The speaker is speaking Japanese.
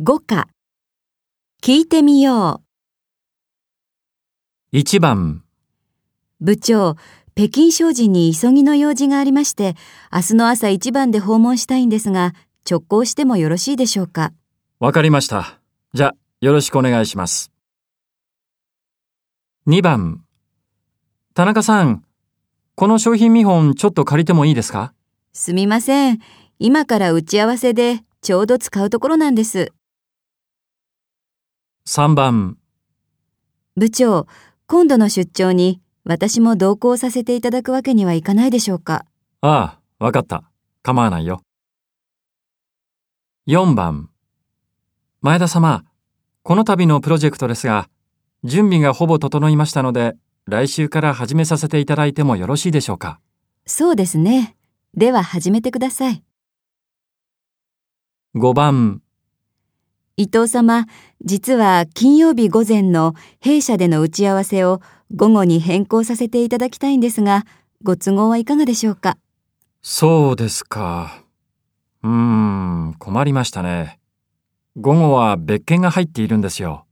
5課聞いてみよ1番、う。部長、北京商人に急ぎの用事がありまして、明日の朝一番で訪問したいんですが、直行してもよろしいでしょうか？わかりました。じゃ、よろしくお願いします。2番、田中さん、この商品見本ちょっと借りてもいいですか？すみません。今から打ち合わせでちょうど使うところなんです。?3 番、部長、今度の出張に私も同行させていただくわけにはいかないでしょうか？ああ、わかった。構わないよ。4番、前田様、この度のプロジェクトですが、準備がほぼ整いましたので、来週から始めさせていただいてもよろしいでしょうか？そうですね。では始めてください。?5 番、伊藤様、実は金曜日午前の弊社での打ち合わせを午後に変更させていただきたいんですが、ご都合はいかがでしょうか？そうですか。うーん、困りましたね。午後は別件が入っているんですよ。